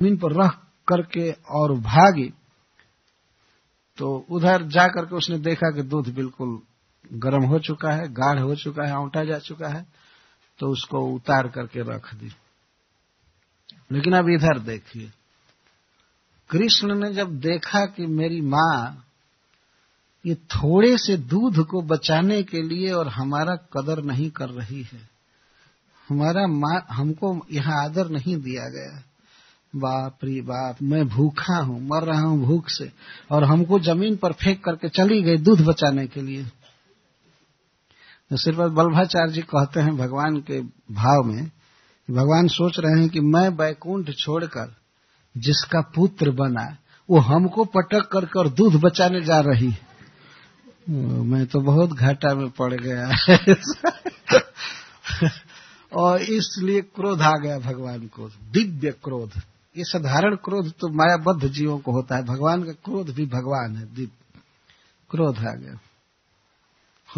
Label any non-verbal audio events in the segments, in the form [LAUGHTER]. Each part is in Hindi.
ज़मीन पर रख करके और भागी तो उधर जा करके उसने देखा कि दूध बिल्कुल गर्म हो चुका है, गाढ़ हो चुका है औंटा जा चुका है तो उसको उतार करके रख दी। लेकिन अब इधर देखिए, कृष्ण ने जब देखा कि मेरी माँ ये थोड़े से दूध को बचाने के लिए और हमारा कदर नहीं कर रही है, हमारा माँ हमको यहाँ आदर नहीं दिया गया बाप रे बाप, मैं भूखा हूँ, मर रहा हूँ भूख से, और हमको ज़मीन पर फेंक करके चली गई दूध बचाने के लिए। तो सिर्फ़ बल्भाचार्य जी कहते हैं भगवान के भाव में भगवान सोच रहे हैं कि मैं बैकुंठ छोड़कर जिसका पुत्र बना, वो हमको पटक कर कर दूध बचाने जा रही मैं तो बहुत घाटा में पड़ गया। [LAUGHS] और इसलिए क्रोध आ गया भगवान को, दिव्य क्रोध। ये साधारण क्रोध तो मायाबद्ध जीवों को होता है। भगवान का क्रोध भी भगवान है। दीप, क्रोध आ गया।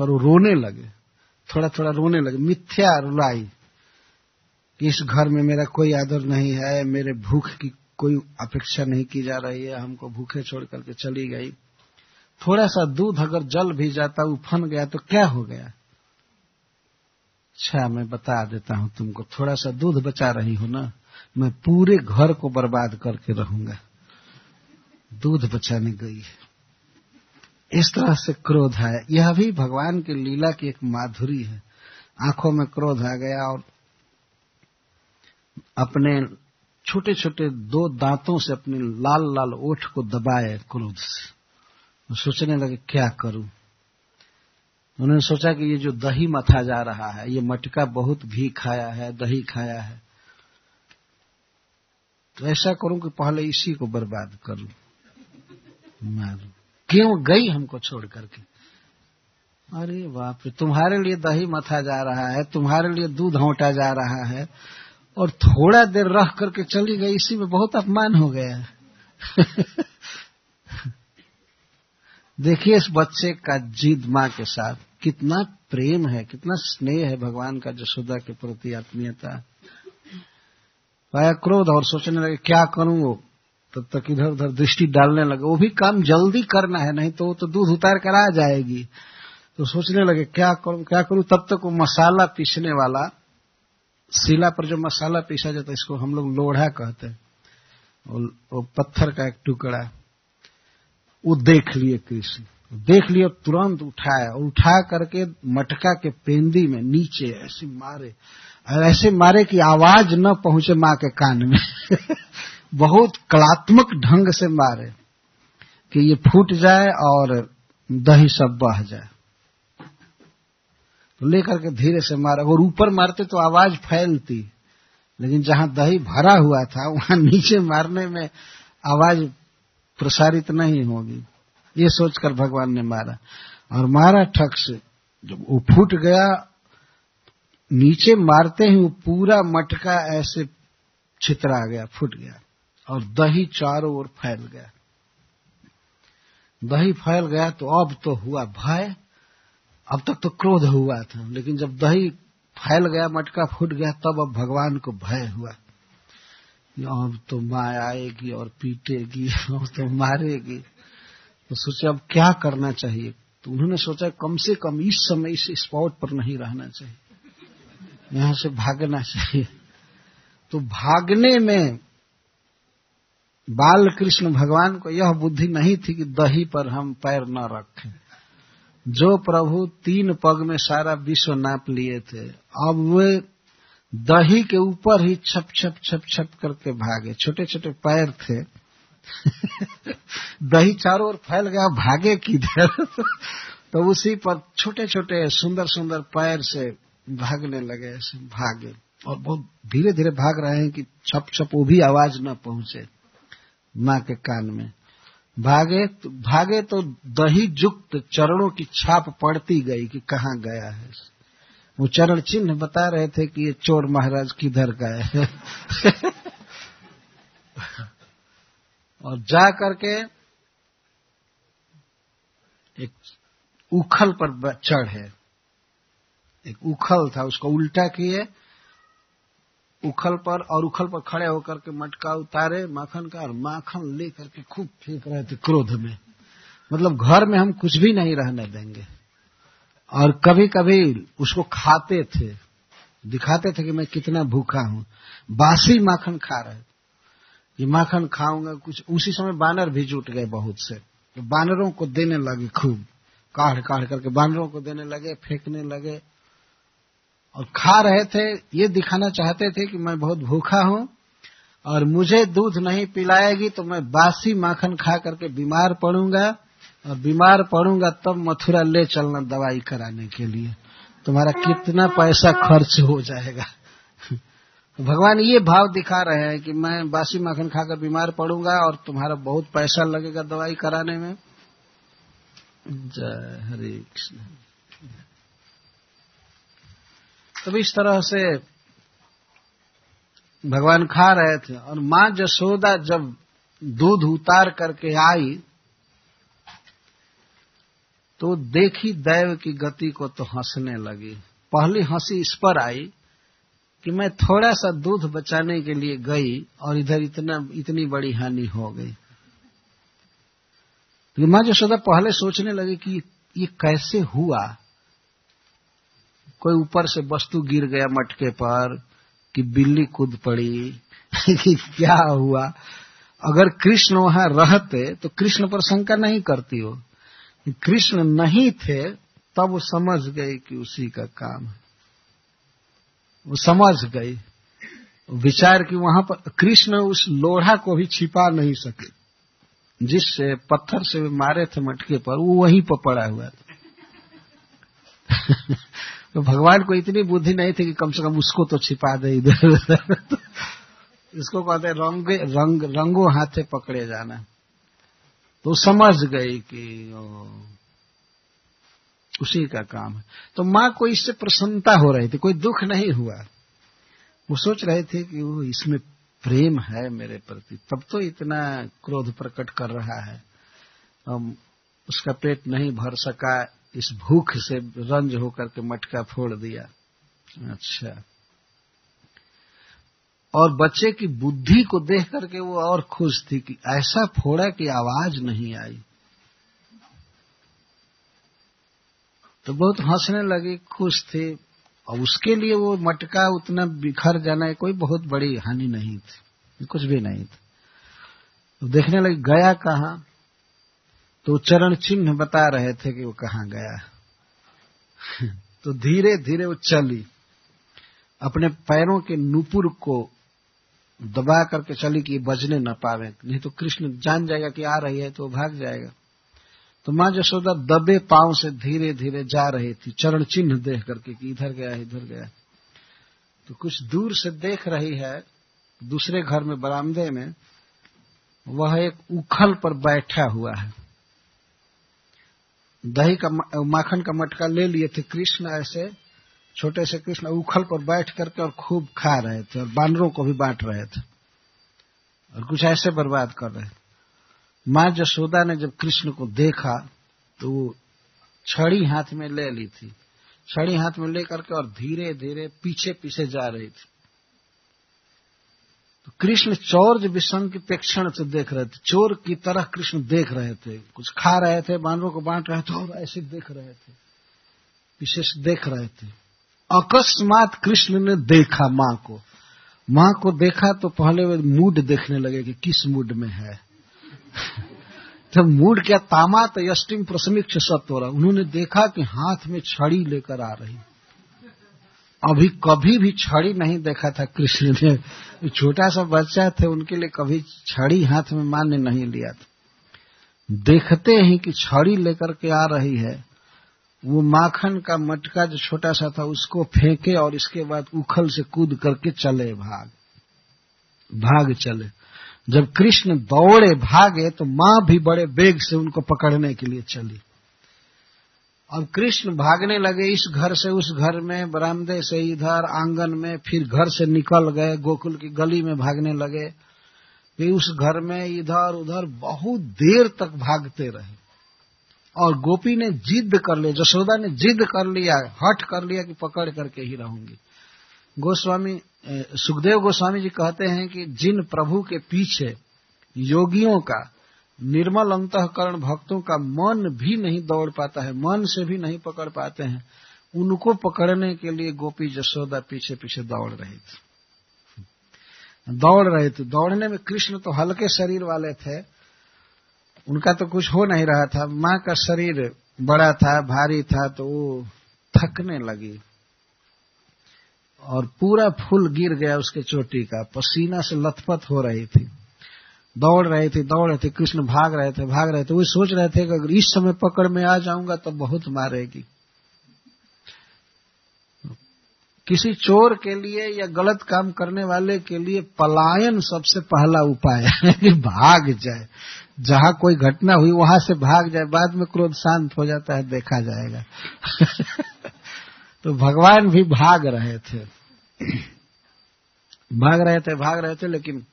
और वो रोने लगे। थोड़ा थोड़ा रोने लगे। मिथ्या रुलाई। इस घर में मेरा कोई आदर नहीं है। मेरे भूख की कोई अपेक्षा नहीं की जा रही है। हमको भूखे छोड़ करके चली गई। थोड़ा सा दूध अगर जल भी जाता, उफन गया तो क्या हो गया? अच्छा मैं बता देता हूँ तुमको। थोड़ा सा दूध बचा रही हो ना? मैं पूरे घर को बर्बाद करके रहूँगा। दूध बचाने गई इस तरह से क्रोध है यह भी भगवान की लीला की एक माधुरी है। आँखों में क्रोध आ गया और अपने छोटे छोटे दो दांतों से अपने लाल लाल ओठ को दबाए क्रोध से। सोचने लगे, क्या करूँ? उन्होंने सोचा कि ये जो दही मथा जा रहा है, ये मटका बहुत भी खाया है, दही खाया है। तो ऐसा करूँ कि पहले इसी को बर्बाद करूँ मारू क्यों गई हमको छोड़ करके? अरे बाप रे, तुम्हारे लिए दही मथा जा रहा है, तुम्हारे लिए दूध होटा जा रहा है, और थोड़ा देर रह करके चली गई, इसी में बहुत अपमान हो गया [LAUGHS] देखिए इस बच्चे का जिद माँ के साथ कितना प्रेम है, कितना स्नेह है भगवान का जसोदा के प्रति आत्मीयता। पाया क्रोध और सोचने लगे, क्या करूँ वो? तब तक इधर उधर दृष्टि डालने लगे, वो भी काम जल्दी करना है, नहीं तो वो तो दूध उतार कर आ जाएगी। तो सोचने लगे, क्या करूँ क्या करूँ? तब तक वो मसाला पीसने वाला, शिला पर जो मसाला पीसा जाता इसको हम लोग लोढ़ा कहते हैं। वो पत्थर का एक टुकड़ा, वो देख लिए कृष्ण। देख लिया तुरंत उठाया उठा करके मटका के पेंदी में नीचे ऐसे मारे। और ऐसे मारे कि आवाज़ न पहुँचे माँ के कान में। [LAUGHS] बहुत कलात्मक ढंग से मारे कि ये फूट जाए और दही सब बह जाए। तो लेकर के धीरे से मारा। और ऊपर मारते तो आवाज़ फैलती, लेकिन जहाँ दही भरा हुआ था, वहाँ [LAUGHS] नीचे मारने में आवाज़ प्रसारित नहीं होगी। ये सोचकर भगवान ने मारा। और मारा ठक से जब वो फूट गया नीचे मारते ही वो पूरा मटका ऐसे छितरा गया, फूट गया और दही चारों ओर फैल गया। दही फैल गया तो अब तो हुआ भय, अब तक तो क्रोध हुआ था, लेकिन जब दही फैल गया, मटका फूट गया, तब अब भगवान को भय हुआ अब तो माँ आएगी और पीटेगी, अब तो मारेगी। तो सोचे अब क्या करना चाहिए? तो उन्होंने सोचा कम से कम इस समय इस स्पॉट पर नहीं रहना चाहिए। यहाँ से भागना चाहिए। तो भागने में बाल कृष्ण भगवान को यह बुद्धि नहीं थी कि दही पर हम पैर न रखें। जो प्रभु तीन पग में सारा विश्व नाप लिए थे, अब वे दही के ऊपर ही छप छप छप छप करके भागे। छोटे छोटे पैर थे। [LAUGHS] दही चारों ओर फैल गया, भागे किधर? [LAUGHS] तो उसी पर छोटे छोटे सुंदर सुंदर पैर से भागने लगे ऐसे भागे। और बहुत धीरे धीरे भाग रहे हैं कि छप छप वो भी आवाज़ न पहुँचे माँ के कान में। भागे तो भागे तो दही जुक्त चरणों की छाप पड़ती गई कि कहाँ गया है। वो चरण चिन्ह बता रहे थे कि ये चोर महाराज किधर गए हैं। [LAUGHS] और जा करके एक उखल पर चढ़े। एक उखल था, उसको उल्टा किए, उखल पर और उखल पर खड़े होकर के मटका, उतारे, माखन का, और माखन ले करके खूब फेंक रहे थे क्रोध में। मतलब घर में हम कुछ भी नहीं रहने देंगे। और कभी कभी उसको खाते थे, दिखाते थे कि मैं कितना भूखा हूँ। बासी माखन खा रहे ये माखन खाऊँगा, कुछ उसी समय बानर भी जुट गए बहुत से। तो बानरों को देने लगे खूब। काढ़ काढ़ करके बानरों को देने लगे, फेंकने लगे। और खा रहे थे, ये दिखाना चाहते थे कि मैं बहुत भूखा हूँ और मुझे दूध नहीं पिलाएगी तो मैं बासी माखन खा करके बीमार पड़ूँगा और बीमार पड़ूँगा तब मथुरा ले चलना दवाई कराने के लिए। तुम्हारा कितना पैसा खर्च हो जाएगा। [LAUGHS] भगवान ये भाव दिखा रहे हैं कि मैं बासी माखन खाकर बीमार पड़ूँगा और तुम्हारा बहुत पैसा लगेगा दवाई कराने में। जय हरे कृष्ण। तब इस तरह से भगवान खा रहे थे और माँ जसोदा जब दूध उतार करके आई तो देखी दैव की गति को तो हंसने लगी। पहली हँसी इस पर आई कि मैं थोड़ा सा दूध बचाने के लिए गई और इधर इतना, इतनी बड़ी हानि हो गई। तो माँ जसोदा पहले सोचने लगी कि ये कैसे हुआ? कोई ऊपर से वस्तु गिर गया मटके पर कि बिल्ली कूद पड़ी, कि क्या हुआ? अगर कृष्ण वहाँ रहते तो कृष्ण पर शंका नहीं करती हो। कृष्ण नहीं थे, तब वो समझ गई कि उसी का काम है। वो समझ गई। विचार कि वहाँ पर कृष्ण उस लोढ़ा को भी छिपा नहीं सके। जिससे पत्थर से मारे थे मटके पर, वो वहीं पर पड़ा हुआ था। तो भगवान को इतनी बुद्धि नहीं थी कि कम से कम उसको तो छिपा दे इधर इसको कहते रंग रंग रंगो हाथे पकड़े जाना। तो समझ गई कि उसी का काम है। तो माँ को इससे प्रसन्नता हो रही थी, कोई दुख नहीं हुआ। वो सोच रहे थे कि वो इसमें प्रेम है मेरे प्रति। तब तो इतना क्रोध प्रकट कर रहा है। उसका पेट नहीं भर सका इस भूख से रंज होकर के मटका फोड़ दिया। अच्छा। और बच्चे की बुद्धि को देख करके वो और खुश थी कि ऐसा फोड़ा कि आवाज़ नहीं आई। तो बहुत हंसने लगी, खुश थी। और उसके लिए वो मटका उतना बिखर जाना कोई बहुत बड़ी हानि नहीं थी, कुछ भी नहीं था। तो देखने लगी, गया कहा? तो चरण चिन्ह बता रहे थे कि वो कहाँ गया। [LAUGHS] तो धीरे धीरे वो चली। अपने पैरों के नुपुर को दबा करके चली कि बजने न पावे। नहीं तो कृष्ण जान जाएगा कि आ रही है तो भाग जाएगा। तो माँ जसोदा दबे पाँव से धीरे धीरे जा रही थी। चरण चिन्ह देख करके कि इधर गया इधर गया। तो कुछ दूर से देख रही है, दूसरे घर में बरामदे में, वह एक उखल पर बैठा हुआ है। दही का माखन का मटका ले लिए थे कृष्ण ऐसे, छोटे से कृष्ण उखल पर बैठ करके और खूब खा रहे थे और बानरों को भी बांट रहे थे और कुछ ऐसे बर्बाद कर रहे थे। माँ जसोदा ने जब कृष्ण को देखा तो वो छड़ी हाथ में ले ली थी। छड़ी हाथ में लेकर के और धीरे धीरे पीछे पीछे जा रही थी। कृष्ण चौर विषम की पेक्षण से देख रहे थे, चोर की तरह कृष्ण देख रहे थे। कुछ खा रहे थे बानरों को बांट रहे थे और ऐसे देख रहे थे। विशेष देख रहे थे। अकस्मात कृष्ण ने देखा माँ को। माँ को देखा तो पहले वे मूड देखने लगे कि किस मूड में है। [LAUGHS] तो मूड क्या तामात यष्टिम प्रसमिक्ष सत्व रहा, उन्होंने देखा कि हाथ में छड़ी लेकर आ रही। अभी कभी भी छड़ी नहीं देखा था कृष्ण ने। छोटा सा बच्चा थे, उनके लिए कभी छड़ी हाथ में मान्य नहीं लिया था। देखते ही कि छड़ी लेकर के आ रही है। वो माखन का मटका जो छोटा सा था, उसको फेंके और इसके बाद उखल से कूद करके चले भाग। भाग चले। जब कृष्ण दौड़े भागे तो माँ भी बड़े बेग से उनको पकड़ने के लिए चली। अब कृष्ण भागने लगे इस घर से उस घर में, बरामदे से इधर, आँगन में, फिर घर से निकल गए, गोकुल की गली में भागने लगे। फिर उस घर में इधर उधर बहुत देर तक भागते रहे। और गोपी ने जिद कर लिया, जसोदा ने जिद कर लिया हट कर लिया कि पकड़ करके ही रहूँगी। गोस्वामी सुखदेव गोस्वामी जी कहते हैं कि जिन प्रभु के पीछे योगियों का निर्मल अंतकरण भक्तों का मन भी नहीं दौड़ पाता है, मन से भी नहीं पकड़ पाते हैं। उनको पकड़ने के लिए गोपी जसोदा पीछे पीछे दौड़ रही थी। दौड़ रहे थे। दौड़ने में कृष्ण तो हल्के शरीर वाले थे। उनका तो कुछ हो नहीं रहा था। माँ का शरीर बड़ा था, भारी था तो वो थकने लगी। और पूरा फूल गिर गया उसके चोटी का। पसीना से लथपथ हो रही थी। दौड़ रहे थे, दौड़ रहे थे, कृष्ण भाग रहे थे, भाग रहे थे, वो सोच रहे थे कि अगर इस समय पकड़ में आ जाऊँगा तो बहुत मारेगी। किसी चोर के लिए या गलत काम करने वाले के लिए पलायन सबसे पहला उपाय है [LAUGHS] कि भाग जाए। जहाँ कोई घटना हुई, वहाँ से भाग जाए, बाद में क्रोध शांत हो जाता है, देखा जाएगा। [LAUGHS] तो भगवान भी भाग रहे थे। [CLEARS THROAT] भाग रहे थे, भाग रहे थे, लेकिन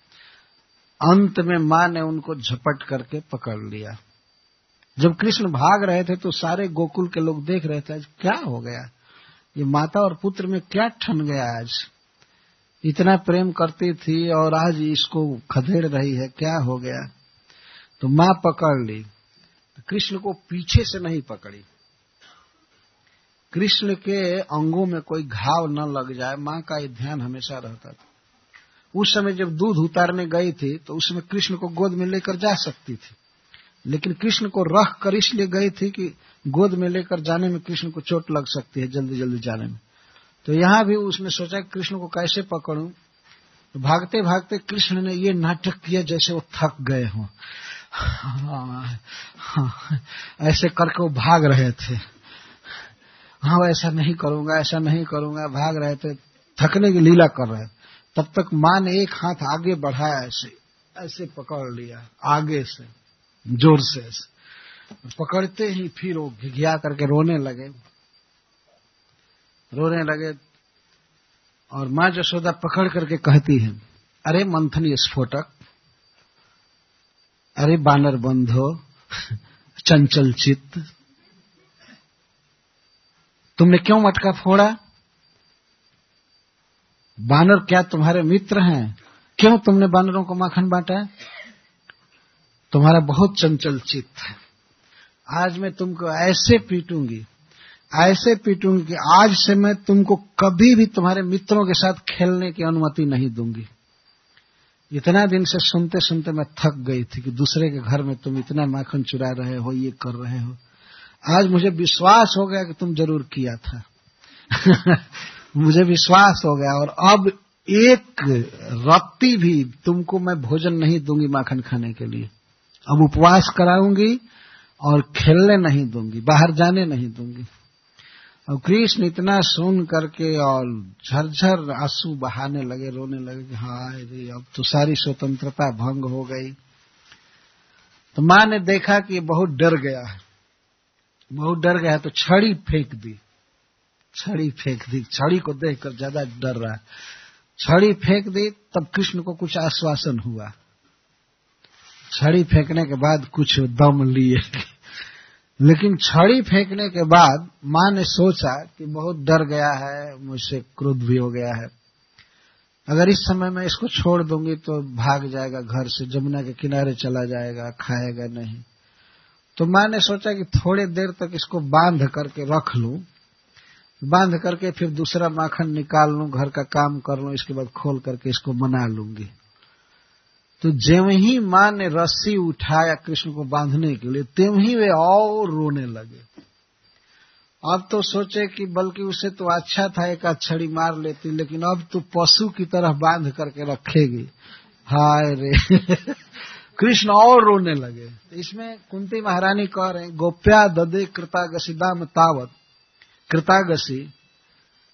अंत में माँ ने उनको झपट करके पकड़ लिया। जब कृष्ण भाग रहे थे तो सारे गोकुल के लोग देख रहे थे, आज क्या हो गया? ये माता और पुत्र में क्या ठन गया आज? इतना प्रेम करती थी और आज इसको खदेड़ रही है, क्या हो गया? तो माँ पकड़ ली। कृष्ण को पीछे से नहीं पकड़ी। कृष्ण के अंगों में कोई घाव न लग जाए, माँ का ये ध्यान हमेशा रहता था। उस समय जब दूध उतारने गई थी तो उसमें कृष्ण को गोद में लेकर जा सकती थी। लेकिन कृष्ण को रख कर इसलिए गई थी कि गोद में लेकर जाने में कृष्ण को चोट लग सकती है जल्दी जल्दी जाने में। तो यहाँ भी उसने सोचा कृष्ण को कैसे पकड़ूं। तो भागते भागते कृष्ण ने ये नाटक किया जैसे वो थक गए हों। हाँ, ऐसे करके वो भाग रहे थे। हाँ ऐसा नहीं करूँगा ऐसा नहीं करूँगा भाग रहे थे थकने की लीला कर रहे तब तक माँ ने एक हाथ आगे बढ़ाया ऐसे ऐसे पकड़ लिया, आगे से, ज़ोर से ऐसे। पकड़ते ही फिर वो घिघिया करके रोने लगे। रोने लगे और माँ जशोदा पकड़ करके कहती है, अरे मंथनी स्फोटक अरे बानर बंधो, चंचल चित्त, तुमने क्यों मटका फोड़ा? बानर क्या तुम्हारे मित्र हैं? क्यों तुमने बानरों को माखन बांटा तुम्हारा बहुत चंचल चित्त है। आज मैं तुमको ऐसे पीटूँगी ऐसे पीटूँगी कि आज से मैं तुमको कभी भी तुम्हारे मित्रों के साथ खेलने की अनुमति नहीं दूँगी। इतना दिन से सुनते सुनते मैं थक गई थी कि दूसरे के घर में तुम इतना माखन चुरा रहे हो, ये कर रहे हो। आज मुझे विश्वास हो गया कि तुम ज़रूर किया था। [LAUGHS] मुझे विश्वास हो गया और अब एक रत्ती भी तुमको मैं भोजन नहीं दूँगी माखन खाने के लिए। अब उपवास कराऊँगी और खेलने नहीं दूँगी, बाहर जाने नहीं दूँगी। और कृष्ण इतना सुन करके और झरझर आँसू बहाने लगे, रोने लगे कि हाय रे, अब तो सारी स्वतंत्रता भंग हो गई। तो माँ ने देखा कि बहुत डर गया है। बहुत डर गया तो छड़ी फेंक दी। छड़ी फेंक दी। छड़ी को देखकर ज़्यादा डर रहा छड़ी फेंक दी, तब कृष्ण को कुछ आश्वासन हुआ। छड़ी फेंकने के बाद कुछ दम लिए। लेकिन छड़ी फेंकने के बाद माँ ने सोचा कि बहुत डर गया है, मुझसे क्रोध भी हो गया है। अगर इस समय मैं इसको छोड़ दूँगी तो भाग जाएगा घर से, जमुना के किनारे चला जाएगा, खाएगा नहीं। तो माँ ने सोचा कि थोड़ी देर तक इसको बाँध करके रख लूँ। बाँध करके फिर दूसरा माखन निकाल लूँ, घर का काम कर लूँ, इसके बाद खोल करके इसको मना लूँगी। तो जेव ही माँ ने रस्सी उठाया कृष्ण को बांधने के लिए, तेव ही वे और रोने लगे। अब तो सोचे कि बल्कि उसे तो अच्छा था, एक छड़ी मार लेती, लेकिन अब तो पशु की तरह बाँध करके रखेगी। हाय रे। [LAUGHS] कृष्ण और रोने लगे। इसमें कुंती महारानी कह रहे गोप्या ददे कृतागसिदाम तावत। कृतागसी।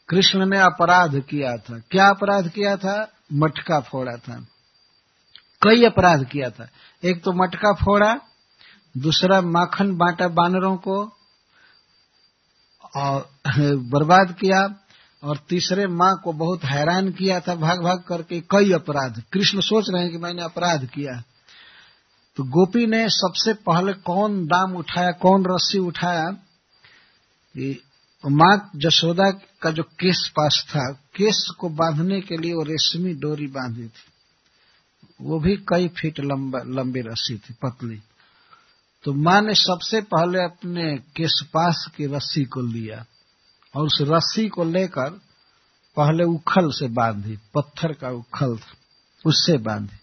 कृष्ण ने अपराध किया था। क्या अपराध किया था? मटका फोड़ा था। कई अपराध किया था। एक तो मटका फोड़ा, दूसरा माखन बांटा बानरों को, और [LAUGHS] बर्बाद किया, और तीसरे माँ को बहुत हैरान किया था, भाग भाग करके कई अपराध। कृष्ण सोच रहे हैं कि मैंने अपराध किया। तो गोपी ने सबसे पहले कौन दाम उठाया, कौन रस्सी उठाया माँ जशोदा का जो केस पास था, केस को बांधने के लिए वो रेशमी डोरी बांधी थी। वो भी कई फीट लंबा रस्सी थी, पतली। तो माँ ने सबसे पहले अपने केसपास की रस्सी को लिया और उस रस्सी को लेकर पहले उखल से बांधी, पत्थर का उखल था, उससे बांधी।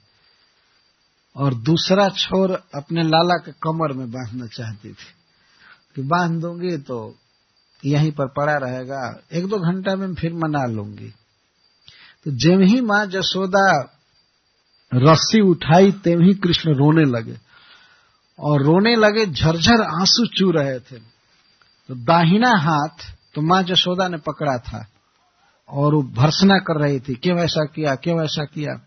और दूसरा छोर अपने लाला के कमर में बांधना चाहती थी कि बाँध दूँगी तो यहीं पर पड़ा रहेगा। एक दो घंटा में फिर मना लूँगी। तो जब ही माँ जसोदा रस्सी उठाई, तेम ही कृष्ण रोने लगे। और रोने लगे, झरझर आँसू चू रहे थे। तो दाहिना हाथ तो माँ जसोदा ने पकड़ा था और वो भर्सना कर रही थी। क्यों ऐसा किया, क्यों ऐसा किया?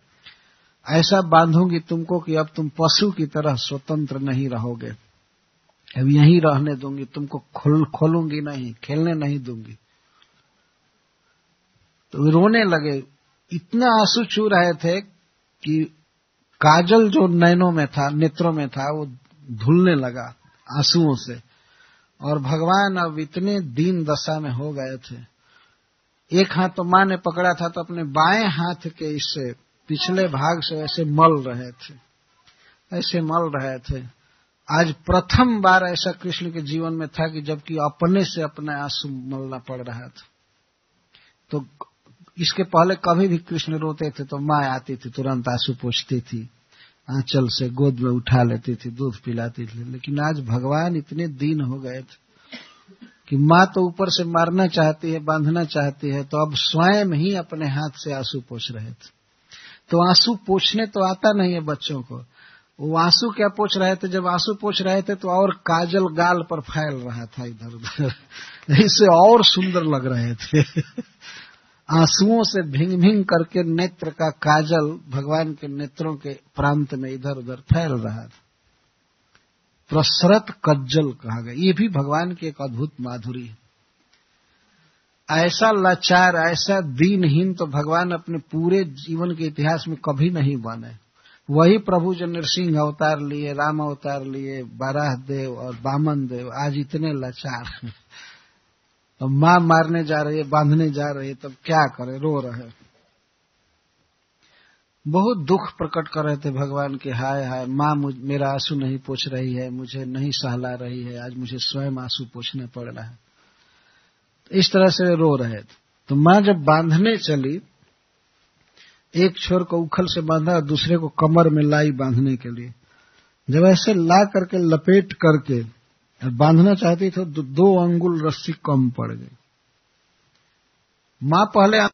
ऐसा बांधूँगी तुमको कि अब तुम पशु की तरह स्वतंत्र नहीं रहोगे। अब यहीं रहने दूँगी, तुमको खोल, खोलूँगी नहीं, खेलने नहीं दूँगी। तो रोने लगे। इतना आँसू छू रहे थे कि काजल जो नैनों में था, नेत्रों में था, वो धुलने लगा आंसुओं से। और भगवान अब इतने दीन दशा में हो गए थे। एक हाथ तो माँ ने पकड़ा था तो अपने बाएँ हाथ के इससे पिछले भाग से ऐसे मल रहे थे। ऐसे मल रहे थे। आज प्रथम बार ऐसा कृष्ण के जीवन में था कि जबकि अपने से अपने आँसू मलना पड़ रहा था। तो इसके पहले कभी भी कृष्ण रोते थे तो माँ आती थी, तुरंत आँसू पोछती थी, आंचल से गोद में उठा लेती थी, दूध पिलाती थी। लेकिन आज भगवान इतने दीन हो गए थे कि माँ तो ऊपर से मारना चाहती है, बांधना चाहती है तो अब स्वयं ही अपने हाथ से आँसू पोछ रहे थे। तो आँसू पोछने तो आता नहीं है बच्चों को वो आँसू क्या पोछ रहे थे? जब आँसू पोछ रहे थे तो और काजल गाल पर फैल रहा था इधर उधर। [LAUGHS] इससे और सुंदर लग रहे थे। [LAUGHS] आंसुओं से भिंग भिंग करके नेत्र का काजल भगवान के नेत्रों के प्रांत में इधर उधर फैल रहा था। प्रसरत कज्जल कहा गया। ये भी भगवान की एक अद्भुत माधुरी है। ऐसा लाचार, ऐसा दीनहीन तो भगवान अपने पूरे जीवन के इतिहास में कभी नहीं बने। वही प्रभु जो नरसिंह अवतार लिए, राम अवतार लिए बाराह देव और बामन देव आज इतने लाचार अब माँ मारने जा रही है, बांधने जा रही है, तब क्या करे? रो रहे बहुत दुख प्रकट कर रहे थे भगवान के, हाय हाय, माँ मेरा आँसू नहीं पोछ रही है, मुझे नहीं सहला रही है, आज मुझे स्वयं आँसू पोछने पड़ रहा है। तो इस तरह से रो रहे थे। तो माँ जब बांधने चली एक छोर को उखल से बांधा और दूसरे को कमर में लाई बांधने के लिए। जब ऐसे ला करके, लपेट करके, बांधना चाहती थी तो दो अंगुल रस्सी कम पड़ गई। माँ पहले